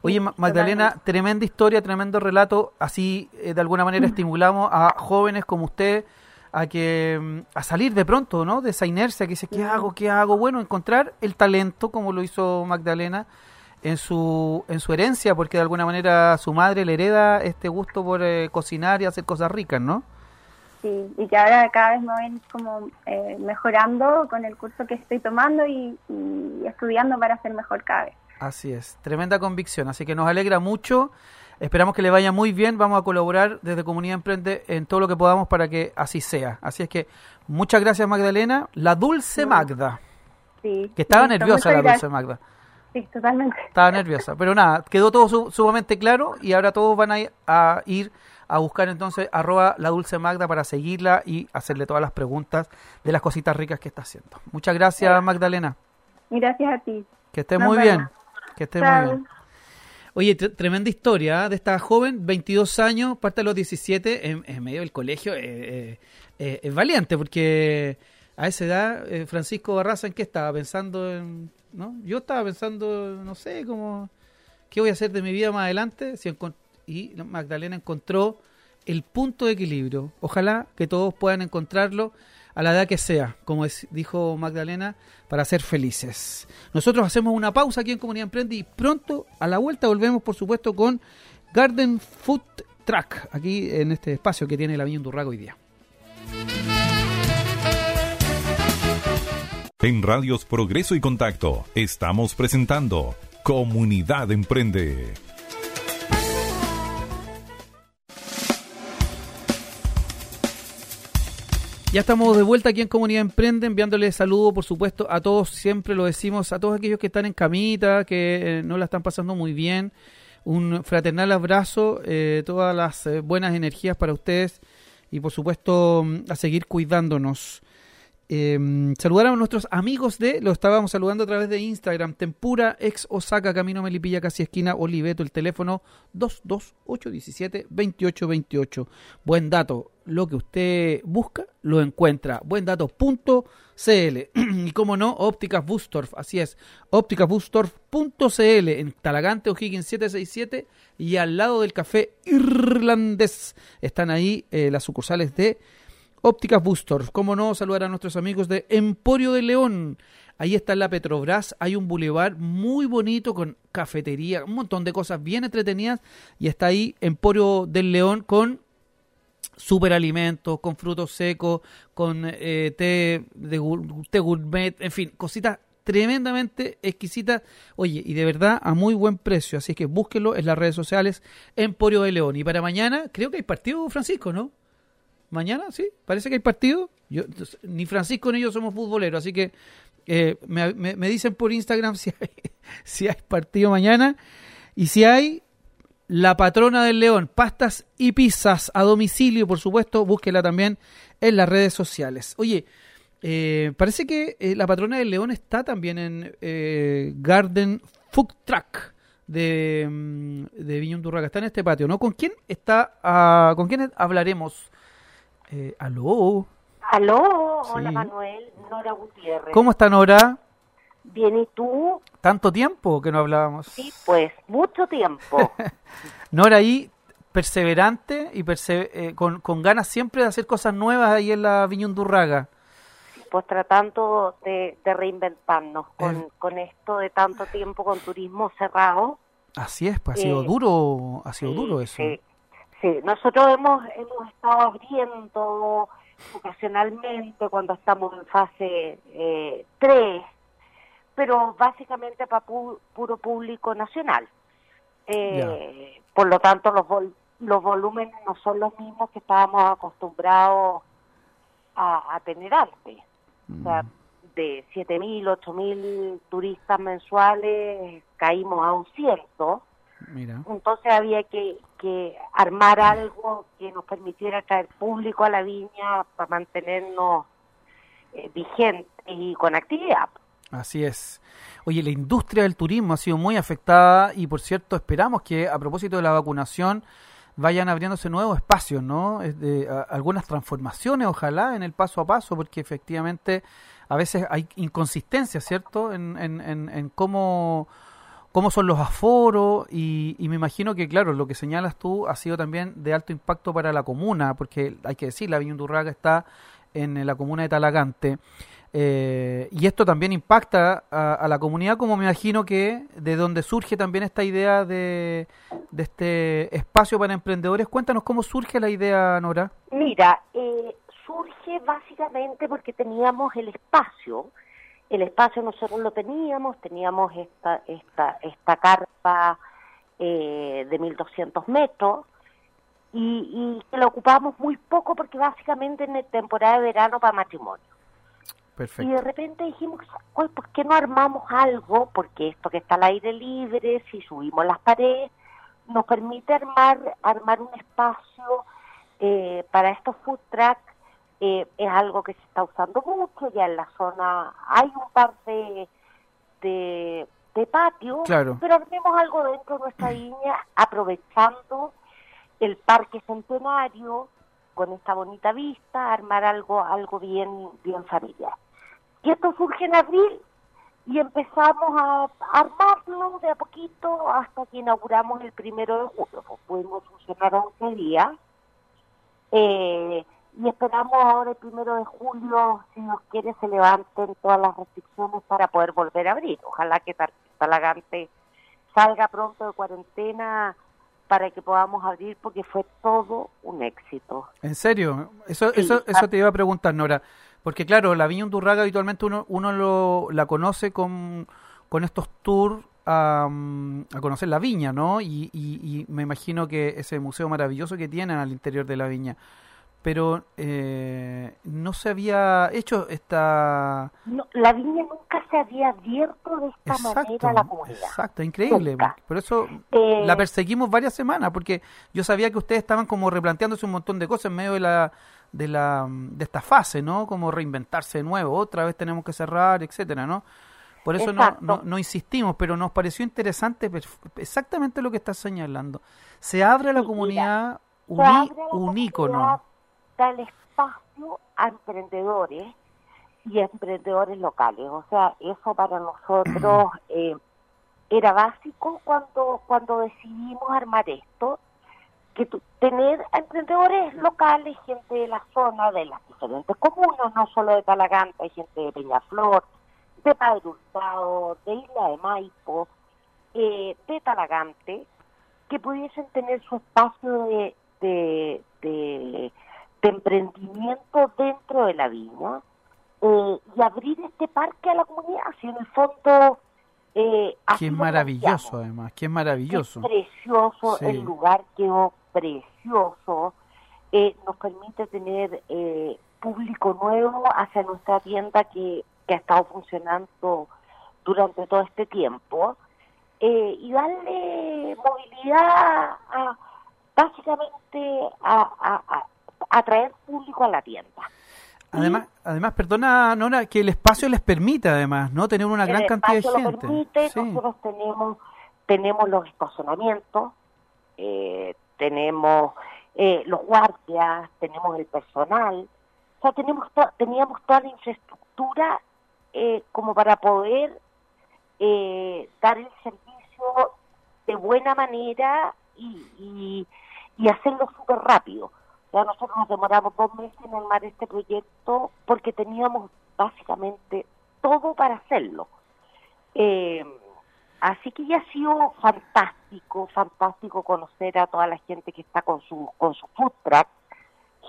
S3: Oye, Ma- Magdalena, tremenda historia, tremendo relato. Así, eh, de alguna manera, estimulamos a jóvenes como usted a que mm, a salir de pronto, ¿no? De esa inercia que dice, ¿qué hago? ¿Qué hago? Bueno, encontrar el talento, como lo hizo Magdalena, en su, en su herencia, porque de alguna manera su madre le hereda este gusto por eh, cocinar y hacer cosas ricas, ¿no?
S6: Sí, y que ahora cada vez me voy como eh, mejorando con el curso que estoy tomando y, y estudiando para ser mejor cada vez.
S3: Así es, tremenda convicción, así que nos alegra mucho. Esperamos que le vaya muy bien. Vamos a colaborar desde Comunidad Emprende en todo lo que podamos para que así sea. Así es que muchas gracias, Magdalena. La Dulce Magda,
S6: Sí,
S3: que estaba nerviosa la. Dulce Magda.
S6: Sí, totalmente.
S3: Estaba nerviosa, pero nada, quedó todo su- sumamente claro y ahora todos van a ir a, ir a buscar entonces arroba la Dulce Magda para seguirla y hacerle todas las preguntas de las cositas ricas que está haciendo. Muchas gracias, Magdalena.
S6: Gracias a ti.
S3: Que estés
S6: Nos
S3: muy
S6: vemos.
S3: bien. Que estés muy bien. Oye, tre- tremenda historia ¿eh? de esta joven, 22 años, parte de los 17, en, en medio del colegio. eh, eh, es valiente porque a esa edad, Francisco Barraza, ¿en qué estaba pensando? En, ¿no? Yo estaba pensando, no sé, como, ¿qué voy a hacer de mi vida más adelante? Si y Magdalena encontró el punto de equilibrio. Ojalá que todos puedan encontrarlo a la edad que sea, como dijo Magdalena, para ser felices. Nosotros hacemos una pausa aquí en Comunidad Emprende y pronto a la vuelta volvemos, por supuesto, con Garden Food Track, aquí en este espacio que tiene la Viña Durrago hoy día.
S1: En Radios Progreso y Contacto estamos presentando Comunidad Emprende.
S3: Ya estamos de vuelta aquí en Comunidad Emprende, enviándole saludos, por supuesto, a todos, siempre lo decimos, a todos aquellos que están en camita, que eh, no la están pasando muy bien. Un fraternal abrazo, eh, todas las eh, buenas energías para ustedes y, por supuesto, mm, a seguir cuidándonos. Eh, saludar a nuestros amigos de, lo estábamos saludando a través de Instagram, Tempura, ex Osaka, Camino Melipilla, casi esquina, Oliveto, el teléfono 22817-2828. Buen dato, lo que usted busca lo encuentra. Buen dato.cl y como no, Ópticas Bustorf, así es, ópticasbustorf.cl en Talagante, O'Higgins 767 y al lado del café irlandés. Están ahí eh, las sucursales de Ópticas Bustor, cómo no saludar a nuestros amigos de Emporio de León. Ahí está la Petrobras, hay un bulevar muy bonito con cafetería, un montón de cosas bien entretenidas. Y está ahí Emporio del León con superalimentos, con frutos secos, con eh, té, de, té gourmet, en fin, cositas tremendamente exquisitas, oye, y de verdad a muy buen precio, así que búsquenlo en las redes sociales Emporio de León. Y para mañana creo que hay partido, Francisco, ¿no? Mañana, sí, parece que hay partido. Yo, ni Francisco ni yo somos futboleros, así que eh, me, dicen por Instagram si hay, si hay partido mañana. Y si hay, la patrona del León, pastas y pizzas a domicilio, por supuesto, búsquela también en las redes sociales. Oye, eh, parece que eh, la patrona del León está también en Garden Food Truck de, mm, de Viñón. Está en este patio, ¿no? ¿Con quién está? Ah, ¿Con quién hablaremos? Eh, ¿Aló?
S7: Aló, hola Manuel, Nora Gutiérrez.
S3: ¿Cómo está Nora?
S7: Bien, ¿y tú?
S3: ¿Tanto tiempo que no hablábamos?
S7: Sí, pues, mucho tiempo.
S3: Nora ahí, perseverante y eh, con, con, ganas siempre de hacer cosas nuevas ahí en la Viñundurraga.
S7: Pues tratando de, reinventarnos con, con esto de tanto tiempo con turismo cerrado.
S3: Así es, pues ha sido eh, duro, ha sido duro eso.
S7: Sí. Sí, nosotros hemos, hemos estado abriendo ocasionalmente cuando estamos en fase eh, 3, pero básicamente para puro público nacional. Eh, por lo tanto, los, los volúmenes no son los mismos que estábamos acostumbrados a, tener antes. O sea, mm. de 7.000, 8.000 turistas mensuales caímos a un ciento entonces había que, que armar algo que nos permitiera traer público a la viña para mantenernos eh, vigentes y con actividad.
S3: Así es. Oye, la industria del turismo ha sido muy afectada y, por cierto, esperamos que a propósito de la vacunación vayan abriéndose nuevos espacios, ¿no? De, algunas transformaciones, ojalá, en el paso a paso, porque efectivamente a veces hay inconsistencias, ¿cierto?, en, en, en, en cómo cómo son los aforos y, me imagino que, claro, lo que señalas tú ha sido también de alto impacto para la comuna, porque hay que decir, la Viña está en la comuna de Talagante. Eh, y esto también impacta a, la comunidad, como me imagino que de donde surge también esta idea de, este espacio para emprendedores. Cuéntanos cómo surge la idea, Nora.
S7: Mira, eh, surge básicamente porque teníamos el espacio el espacio nosotros lo teníamos, teníamos esta, esta, esta carpa eh, de 1200 metros y, y la ocupamos muy poco porque básicamente en la temporada de verano para matrimonio. Y de repente dijimos, ¿por qué no armamos algo? Porque esto que está al aire libre, si subimos las paredes, nos permite armar, armar un espacio eh, para estos food trucks eh, es algo que se está usando mucho, ya en la zona hay un par de, de, patios, pero armemos algo dentro de nuestra viña aprovechando el parque centenario con esta bonita vista, armar algo algo bien bien familiar. Y esto surge en abril y empezamos a armarlo de a poquito hasta que inauguramos el primero de julio. Pues pudimos funcionar 11 días eh, y esperamos ahora el primero de julio, si Dios quiere, se levanten todas las restricciones para poder volver a abrir. Ojalá que Talagante salga pronto de cuarentena para que podamos abrir porque fue todo un éxito.
S3: ¿En serio? Eso,
S7: Sí.
S3: eso, eso te iba a preguntar, Nora. Porque claro, la Viña Undurraga habitualmente uno, uno lo, la conoce con, con estos tours a, mm, a conocer la viña, ¿no? Y, y, y me imagino que ese museo maravilloso que tienen al interior de la viña. Pero eh, no se había hecho esta...
S7: No, la viña nunca se había abierto de esta manera a la comunidad.
S3: exacto, increíble.
S7: Nunca.
S3: Por eso
S7: Eh,
S3: la perseguimos varias semanas, porque yo sabía que ustedes estaban como replanteándose un montón de cosas en medio de la de la de esta fase, ¿no? Como reinventarse de nuevo, otra vez tenemos que cerrar, etcétera, ¿no? Por eso no, no, no insistimos, pero nos pareció interesante exactamente lo que estás señalando. Se abre a la comunidad
S7: se
S3: un, ícono.
S7: da el espacio a emprendedores y a emprendedores locales. O sea, eso para nosotros eh, era básico cuando, cuando decidimos armar esto, que tener emprendedores locales, gente de la zona, de las diferentes comunas, no solo de Talaganta, hay gente de Peñaflor, de Padre Hurtado, de Isla de Maipo, eh, de Talagante, que pudiesen tener su espacio de, de, de, de emprendimiento dentro de la viña eh, y abrir este parque a la comunidad. Si en el fondo... Eh, lo
S3: maravilloso, además, que es maravilloso.
S7: Es precioso,
S3: Sí.
S7: el lugar quedó precioso, eh, nos permite tener eh, público nuevo hacia nuestra tienda que, que ha estado funcionando durante todo este tiempo eh, y darle movilidad a, básicamente a, atraer público a la tienda.
S3: Además, además, perdona, Nora, que el espacio les permite, además, ¿no? Tener una gran cantidad de
S7: espacio lo
S3: gente.
S7: permite,
S3: Sí.
S7: nosotros tenemos tenemos los estacionamientos, eh, tenemos eh, los guardias, tenemos el personal, o sea, tenemos teníamos toda la infraestructura eh, como para poder eh, dar el servicio de buena manera y, y, y hacerlo súper rápido. O sea, nosotros nos demoramos dos meses en armar este proyecto porque teníamos básicamente todo para hacerlo. Eh, así que ya ha sido fantástico, fantástico conocer a toda la gente que está con su con su food truck,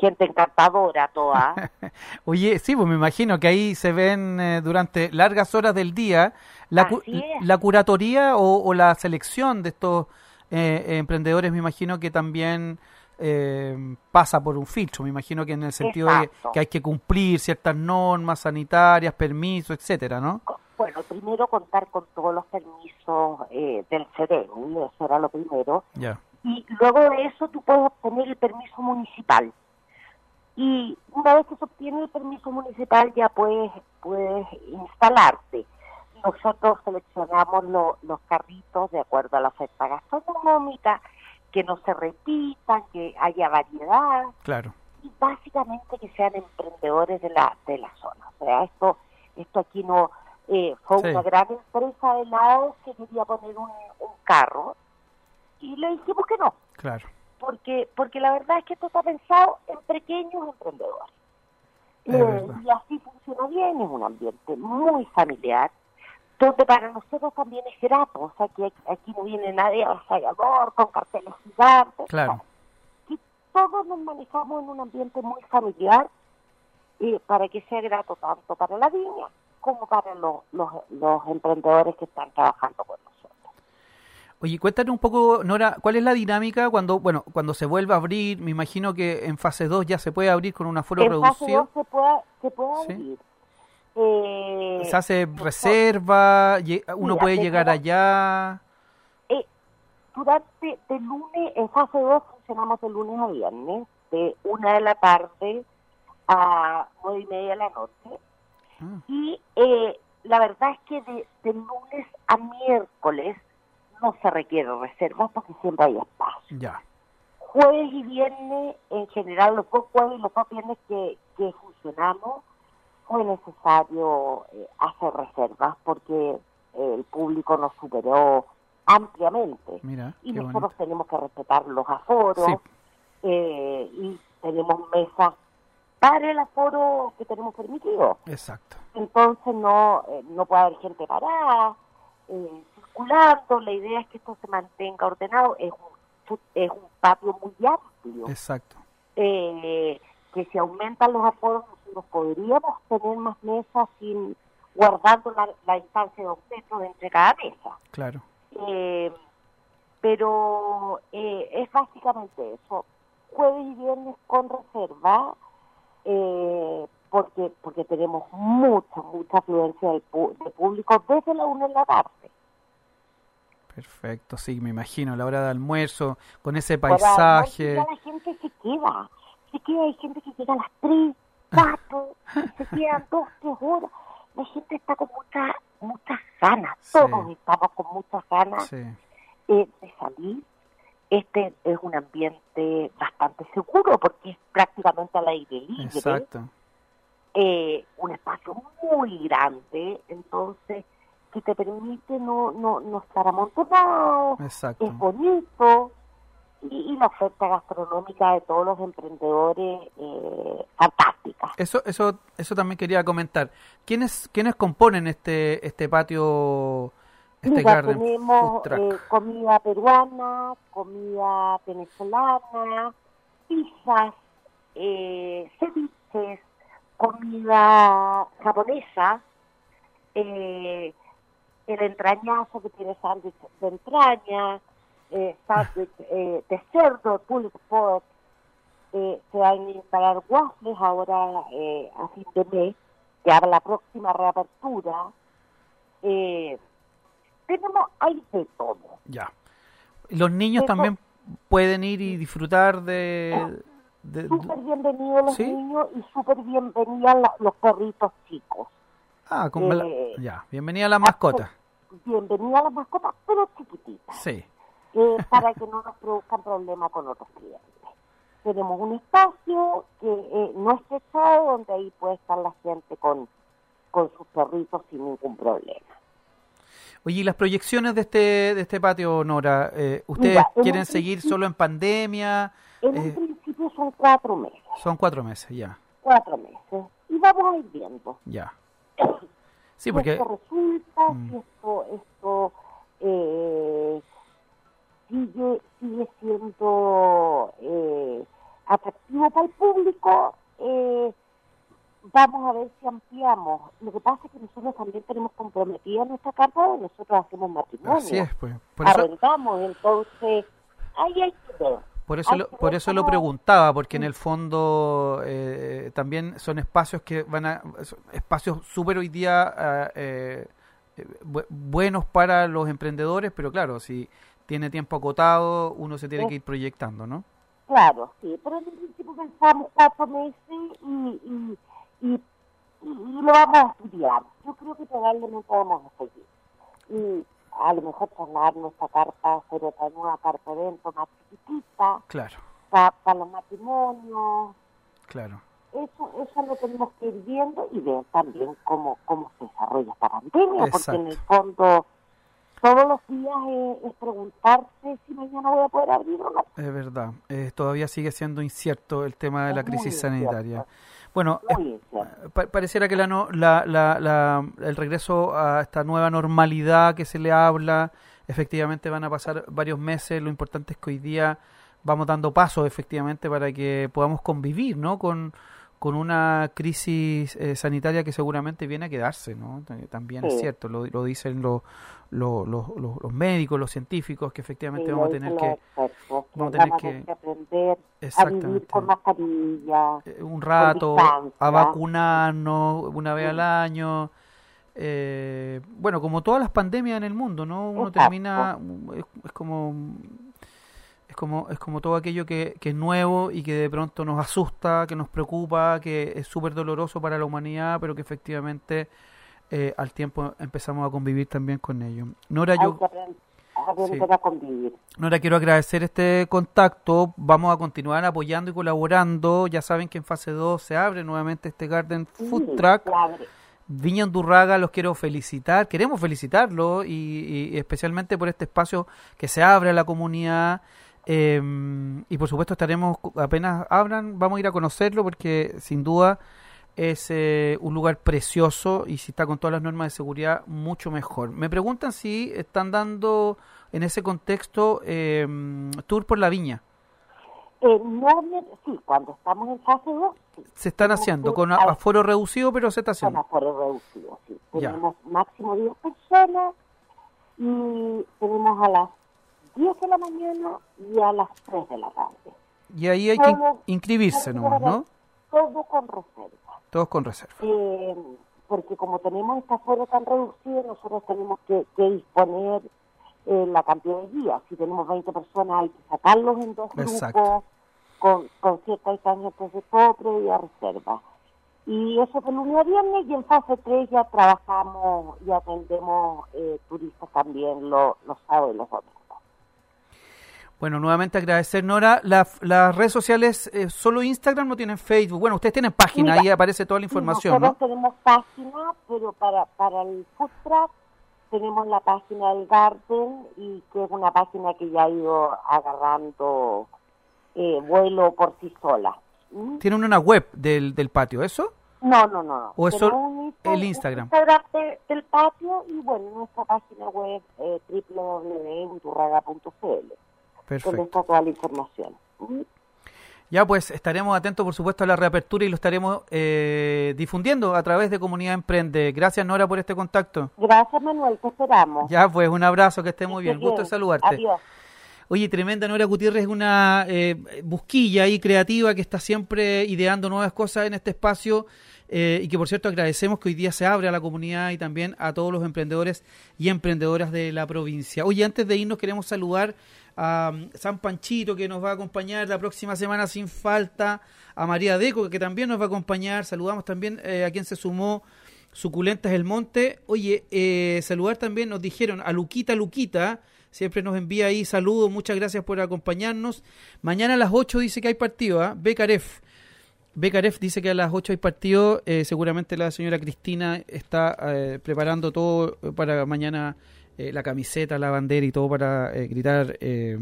S7: gente encantadora toda.
S3: Oye, sí, pues me imagino que ahí se ven eh, durante largas horas del día la, cu- la curatoría o, o la selección de estos eh, emprendedores, me imagino que también eh, pasa por un filtro, me imagino que en el sentido de que hay que cumplir ciertas normas sanitarias, permisos, etcétera, ¿no?
S7: Bueno, primero contar con todos los permisos eh, del CEREMI, eso era lo primero. Y luego de eso tú puedes obtener el permiso municipal. Y una vez que se obtiene el permiso municipal ya puedes, puedes instalarte. Nosotros seleccionamos lo- los carritos de acuerdo a la oferta gastronómica, que no se repitan, que haya variedad
S3: Claro.
S7: y básicamente que sean emprendedores de la de la zona. O sea, esto esto aquí no eh, fue
S3: Sí.
S7: una gran empresa de helados que quería poner un, un carro y le dijimos que no,
S3: Claro.
S7: porque porque la verdad es que esto está pensado en pequeños emprendedores.
S3: Es
S7: Eh, y así funciona bien, es un ambiente muy familiar, donde para nosotros también es grato, o sea que aquí no viene nadie avasallador con carteles gigantes,
S3: Claro.
S7: y todos nos manejamos en un ambiente muy familiar eh, para que sea grato tanto para la viña como para los, los, los emprendedores que están trabajando con nosotros.
S3: Oye, cuéntanos un poco, Nora, ¿cuál es la dinámica cuando, bueno, cuando se vuelve a abrir? Me imagino que en fase 2 ya se puede abrir con un aforo
S7: en fase
S3: reducido.
S7: 2 se puede, se puede
S3: Sí.
S7: abrir. Eh,
S3: Se hace reserva, uno
S7: Mira,
S3: puede llegar allá.
S7: Eh, durante de lunes, en fase 2 funcionamos de lunes a viernes, de una de la tarde a nueve y media de la noche.
S3: Ah,
S7: Y eh, la verdad es que de, de lunes a miércoles no se requiere reserva porque siempre hay espacio.
S3: ya.
S7: Jueves y viernes, en general, los dos jueves y los dos viernes que, que funcionamos, fue necesario eh, hacer reservas porque eh, el público nos superó ampliamente
S3: Mira,
S7: y nosotros
S3: bonito.
S7: tenemos que respetar los aforos
S3: Sí.
S7: eh, y tenemos mesas para el aforo que tenemos permitido.
S3: Exacto.
S7: Entonces no, eh, no puede haber gente parada, eh, circulando. La idea es que esto se mantenga ordenado. Es un, es un patio muy amplio.
S3: Exacto.
S7: Eh, que si aumentan los aforos nosotros podríamos tener más mesas sin guardando la, la distancia de dos metros entre cada mesa.
S3: Claro.
S7: Eh, pero eh, es básicamente eso. Jueves y viernes con reserva, eh, porque porque tenemos mucha, mucha afluencia pu- de público desde la una de la tarde.
S3: Perfecto, sí, me imagino, la hora de almuerzo, con ese
S7: Para-
S3: paisaje.
S7: ya la gente se queda, se queda, hay gente que llega a las tres, cuatro, y se quedan dos, tres horas. La gente está con muchas muchas ganas,
S3: Sí.
S7: todos estamos con muchas ganas
S3: Sí,
S7: eh, de salir. Este es un ambiente bastante seguro porque es prácticamente al aire libre,
S3: exacto.
S7: eh, un espacio muy grande, entonces que te permite no, no, no estar amontonado,
S3: Exacto.
S7: es bonito y, y la oferta gastronómica de todos los emprendedores eh, fantástica.
S3: Eso, eso, eso también quería comentar. ¿Quiénes, quiénes componen este, este patio, este
S7: Mira,
S3: garden
S7: tenemos eh, comida peruana, comida venezolana, pizzas, eh, ceviches, comida japonesa, eh, el entrañazo que tiene sándwich de entraña, eh, sándwich eh, de cerdo, pulled pork, eh, se van a instalar waffles ahora eh, a fin de mes, ya la próxima reapertura. Eh, tenemos, hay de todo.
S3: Ya. ¿Y ¿Los niños
S7: Eso-
S3: también pueden ir y disfrutar de... de-
S7: Súper bienvenidos los
S3: ¿Sí?
S7: niños y súper bienvenidas la- los perritos chicos.
S3: ah, con la-
S7: eh,
S3: ya. Bienvenida a las mascotas.
S7: Bienvenidas las mascotas, pero chiquititas,
S3: Sí.
S7: eh, para que no nos produzcan problemas con otros clientes. Tenemos un espacio que eh, no es techado, donde ahí puede estar la gente con, con sus perritos sin ningún problema.
S3: Oye, ¿y las proyecciones de este, de este patio, Nora? Eh, ¿Ustedes
S7: Mira,
S3: quieren seguir solo en pandemia?
S7: En
S3: Eh,
S7: un principio son cuatro meses,
S3: Son cuatro meses, ya.
S7: cuatro meses, y vamos a ir viendo.
S3: Ya. Sí,
S7: si
S3: porque...
S7: esto resulta,
S3: Mm.
S7: si esto, esto eh, sigue, sigue siendo eh, atractivo para el público, eh, vamos a ver si ampliamos. Lo que pasa es que nosotros también tenemos comprometida nuestra carta, nosotros hacemos matrimonio,
S3: Así es, pues. Por eso,
S7: arrendamos, entonces ahí hay que ver.
S3: por eso, lo, por eso lo preguntaba, porque en el fondo eh, también son espacios que van a... espacios súper hoy día eh, eh, bu- buenos para los emprendedores, pero claro, si tiene tiempo acotado, uno se tiene que ir proyectando, ¿no?
S7: Claro, sí, pero en principio pensamos cuatro meses y, y, y, y- y lo vamos a estudiar. Yo creo que probablemente vamos a seguir. Y a lo mejor trasladar nuestra carta, hacer otra nueva carta de evento más chiquitita,
S3: Claro,
S7: para los matrimonios.
S3: claro.
S7: Eso, eso lo tenemos que ir viendo y ver también cómo, cómo se desarrolla esta pandemia, porque en el fondo todos los días es preguntarse si mañana voy a poder abrir o no.
S3: Es verdad. Eh, todavía sigue siendo incierto el tema de la
S7: Es
S3: crisis
S7: incierto.
S3: Bueno. Pa- pareciera que la, no- la, la- la- el regreso a esta nueva normalidad que se le habla, efectivamente van a pasar varios meses. Lo importante es que hoy día vamos dando pasos, efectivamente, para que podamos convivir, ¿no? Con, con una crisis eh, sanitaria que seguramente viene a quedarse, ¿no? También es cierto, lo, lo dicen los, los, los, los- médicos, los científicos, que efectivamente
S7: Sí,
S3: vamos a tener que
S7: que
S3: vamos a tener que-
S7: aprender a vivir
S3: exactamente
S7: con mascarilla.
S3: eh, un rato a vacunarnos una vez al año. Eh, bueno, como todas las pandemias en el mundo, ¿no? Uno
S7: Exacto.
S3: termina, es, es como es como es como todo aquello que, que es nuevo y que de pronto nos asusta, que nos preocupa, que es súper doloroso para la humanidad, pero que efectivamente eh, al tiempo empezamos a convivir también con ello. Nora, yo. Nora, quiero agradecer este contacto. Vamos a continuar apoyando y colaborando. Ya saben que en fase 2 se abre nuevamente este Garden Food Truck. Viña Andurraga, los quiero felicitar, queremos felicitarlo y, y especialmente por este espacio que se abre a la comunidad eh, y por supuesto estaremos, apenas abran, vamos a ir a conocerlo porque sin duda es eh, un lugar precioso y si está con todas las normas de seguridad, mucho mejor. Me preguntan si están dando en ese contexto eh, tour por la viña.
S7: Eh, no, sí, cuando estamos en fase 2, sí.
S3: Se están
S7: Tenemos
S3: haciendo con
S7: a-
S3: aforo reducido, pero se está
S7: Con
S3: haciendo.
S7: aforo reducido, sí.
S3: Ya.
S7: Tenemos máximo 10 personas y tenemos a las 10 de la mañana y a las 3 de la tarde.
S3: Y ahí hay que inscribirse nomás, ¿no?
S7: Todo con reserva.
S3: Todos con reserva.
S7: Eh, porque como tenemos este aforo tan reducido, nosotros tenemos que, que disponer eh, la cantidad de días. Si tenemos 20 personas, hay que sacarlos en dos
S3: Exacto.
S7: grupos con, con cierta distancia entre todo previa reserva. Y eso de lunes a viernes y en fase 3 ya trabajamos y atendemos eh, turistas también lo- los sábados y los domingos.
S3: Bueno, nuevamente agradecer, Nora. La- las redes sociales, eh, solo Instagram, no tienen Facebook. Bueno, ustedes tienen página,
S7: Mira,
S3: ahí aparece toda la información,
S7: nosotros
S3: ¿no?
S7: tenemos página, pero para, para el food truck tenemos la página del Garden y que es una página que ya ha ido agarrando eh, vuelo por sí sola. ¿Mm?
S3: Tienen una web del, del patio, ¿eso?
S7: No, no, no.
S3: ¿O es
S7: Tenemos
S3: solo
S7: un Insta-
S3: el Instagram?
S7: Instagram de- del patio y bueno, nuestra página web eh, www.urraga.cl donde
S3: Perfecto.
S7: está toda la información.
S3: Ya pues estaremos atentos, por supuesto, a la reapertura y lo estaremos eh, difundiendo a través de Comunidad Emprende. Gracias, Nora, por este contacto.
S7: Gracias, Manuel, te esperamos.
S3: Ya pues, un abrazo, que esté muy bien.
S7: estés
S3: Gusto de
S7: bien.
S3: saludarte.
S7: Adiós.
S3: Oye, tremenda Nora Gutiérrez es una eh, busquilla ahí creativa que está siempre ideando nuevas cosas en este espacio eh, y que por cierto agradecemos que hoy día se abre a la comunidad y también a todos los emprendedores y emprendedoras de la provincia. Oye, antes de irnos queremos saludar a um, San Panchito que nos va a acompañar la próxima semana sin falta, a María Deco que también nos va a acompañar, saludamos también eh, a quien se sumó Suculentas El Monte. Oye, eh, saludar también, nos dijeron a Luquita Luquita, siempre nos envía ahí saludos, muchas gracias por acompañarnos. Mañana a las 8 dice que hay partido, ¿ah? Becaref. Becaref dice que a las 8 hay partido, eh, seguramente la señora Cristina está eh, preparando todo para mañana, eh, la camiseta, la bandera y todo para eh, gritar eh,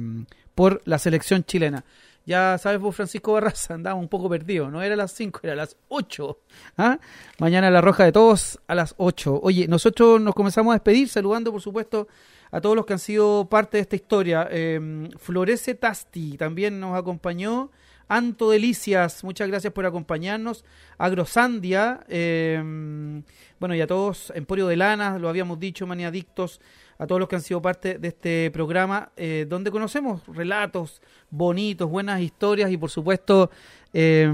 S3: por la selección chilena. Ya sabes vos, Francisco Barraza, andaba un poco perdido. No era a las 5, era a las 8. ¿Ah? Mañana la roja de todos a las 8. Oye, nosotros nos comenzamos a despedir saludando, por supuesto, a todos los que han sido parte de esta historia. Eh, Florece Tasti también nos acompañó. Anto Delicias, muchas gracias por acompañarnos. Agrosandia, eh, bueno, y a todos, Emporio de Lana, lo habíamos dicho, Maniadictos, a todos los que han sido parte de este programa, eh, donde conocemos relatos bonitos, buenas historias y por supuesto eh,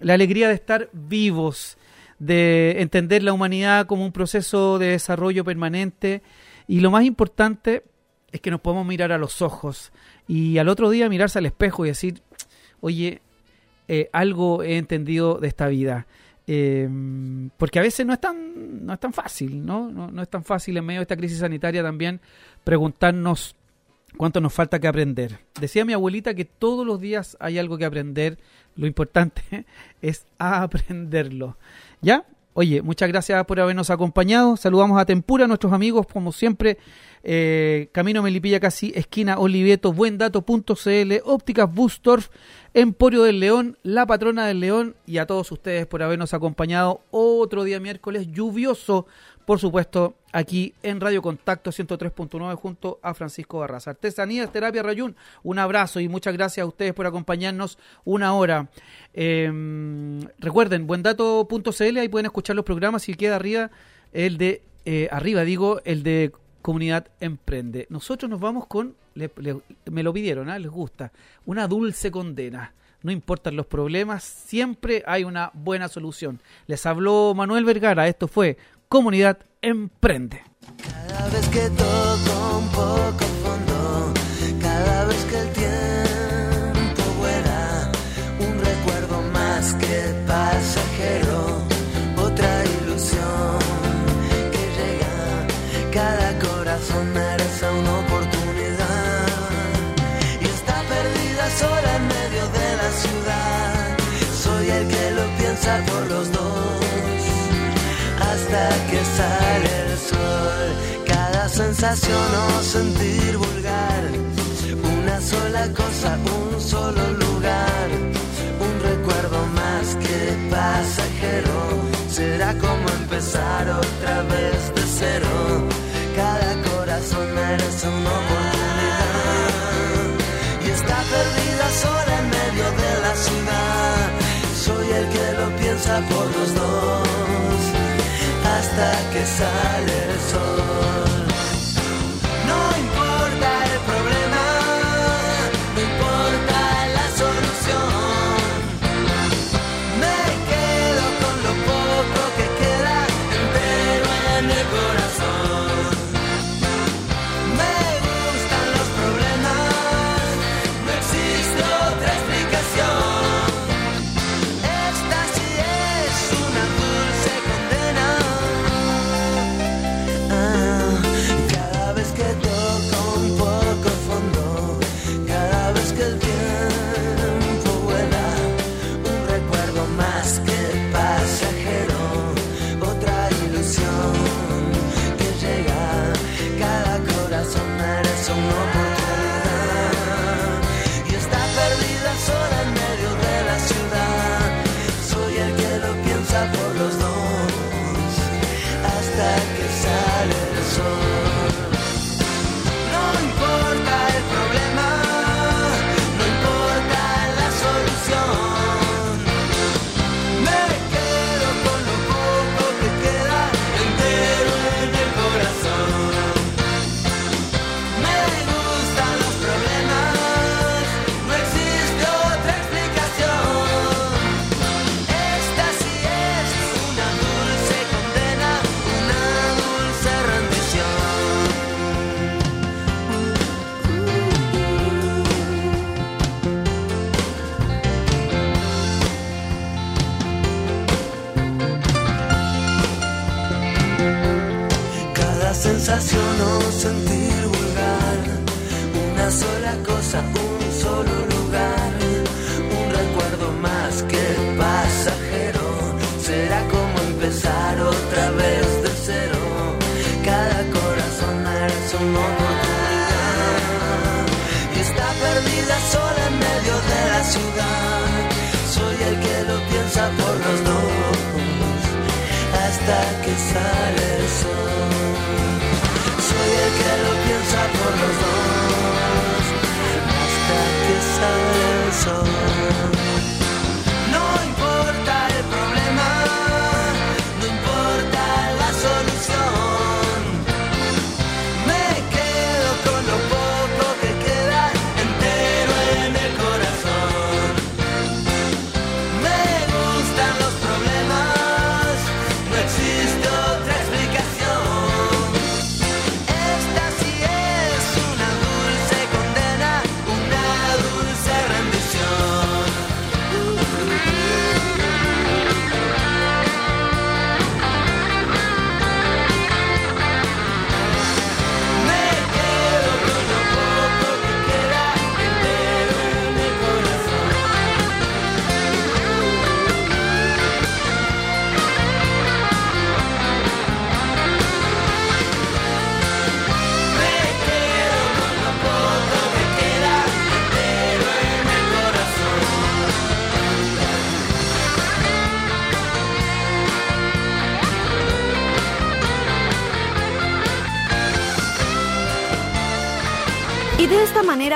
S3: la alegría de estar vivos, de entender la humanidad como un proceso de desarrollo permanente y lo más importante es que nos podemos mirar a los ojos y al otro día mirarse al espejo y decir, oye, eh, algo he entendido de esta vida. Eh, porque a veces no es tan, no es tan fácil, ¿no? ¿no? Es tan fácil en medio de esta crisis sanitaria también preguntarnos cuánto nos falta que aprender. Decía mi abuelita que todos los días hay algo que aprender, lo importante es aprenderlo. ¿Ya? Oye, muchas gracias por habernos acompañado. Saludamos a Tempura, nuestros amigos, como siempre, eh, Camino Melipilla casi, esquina Oliveto, buendato.cl, Ópticas Bustorf, Emporio del León, La Patrona del León y a todos ustedes por habernos acompañado otro día miércoles lluvioso, por supuesto, aquí en Radio Contacto 103.9 junto a Francisco Barraza. Artesanías Terapia Rayún, un abrazo y muchas gracias a ustedes por acompañarnos una hora. Eh, recuerden, buendato.cl, ahí pueden escuchar los programas y queda arriba el de, eh, arriba digo, el de Comunidad Emprende. Nosotros nos vamos con, me lo pidieron, ¿eh? les gusta, una dulce condena. No importan los problemas, siempre hay una buena solución. Les habló Manuel Vergara, esto fue Comunidad Emprende.
S4: Cada vez que toco un poco fondo, cada vez que el por los dos hasta que sale el sol. Cada sensación o sentir vulgar, una sola cosa, un solo lugar, un recuerdo más que pasajero. Será como empezar otra vez de cero. Cada corazón merece una oportunidad y está perdida sola en medio de la ciudad lucha por los dos hasta que sale el sol.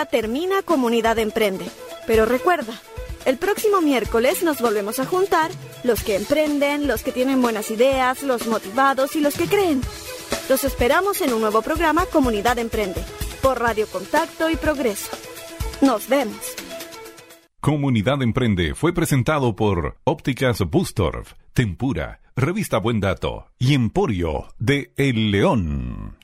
S2: termina, Comunidad Emprende. Pero recuerda, el próximo miércoles nos volvemos a juntar, los que emprenden, los que tienen buenas ideas, los motivados y los que creen. Los esperamos en un nuevo programa Comunidad Emprende, por Radio Contacto y Progreso. Nos vemos.
S1: Comunidad Emprende fue presentado por Ópticas Bustorf, Tempura, Revista Buen Dato y Emporio de El León.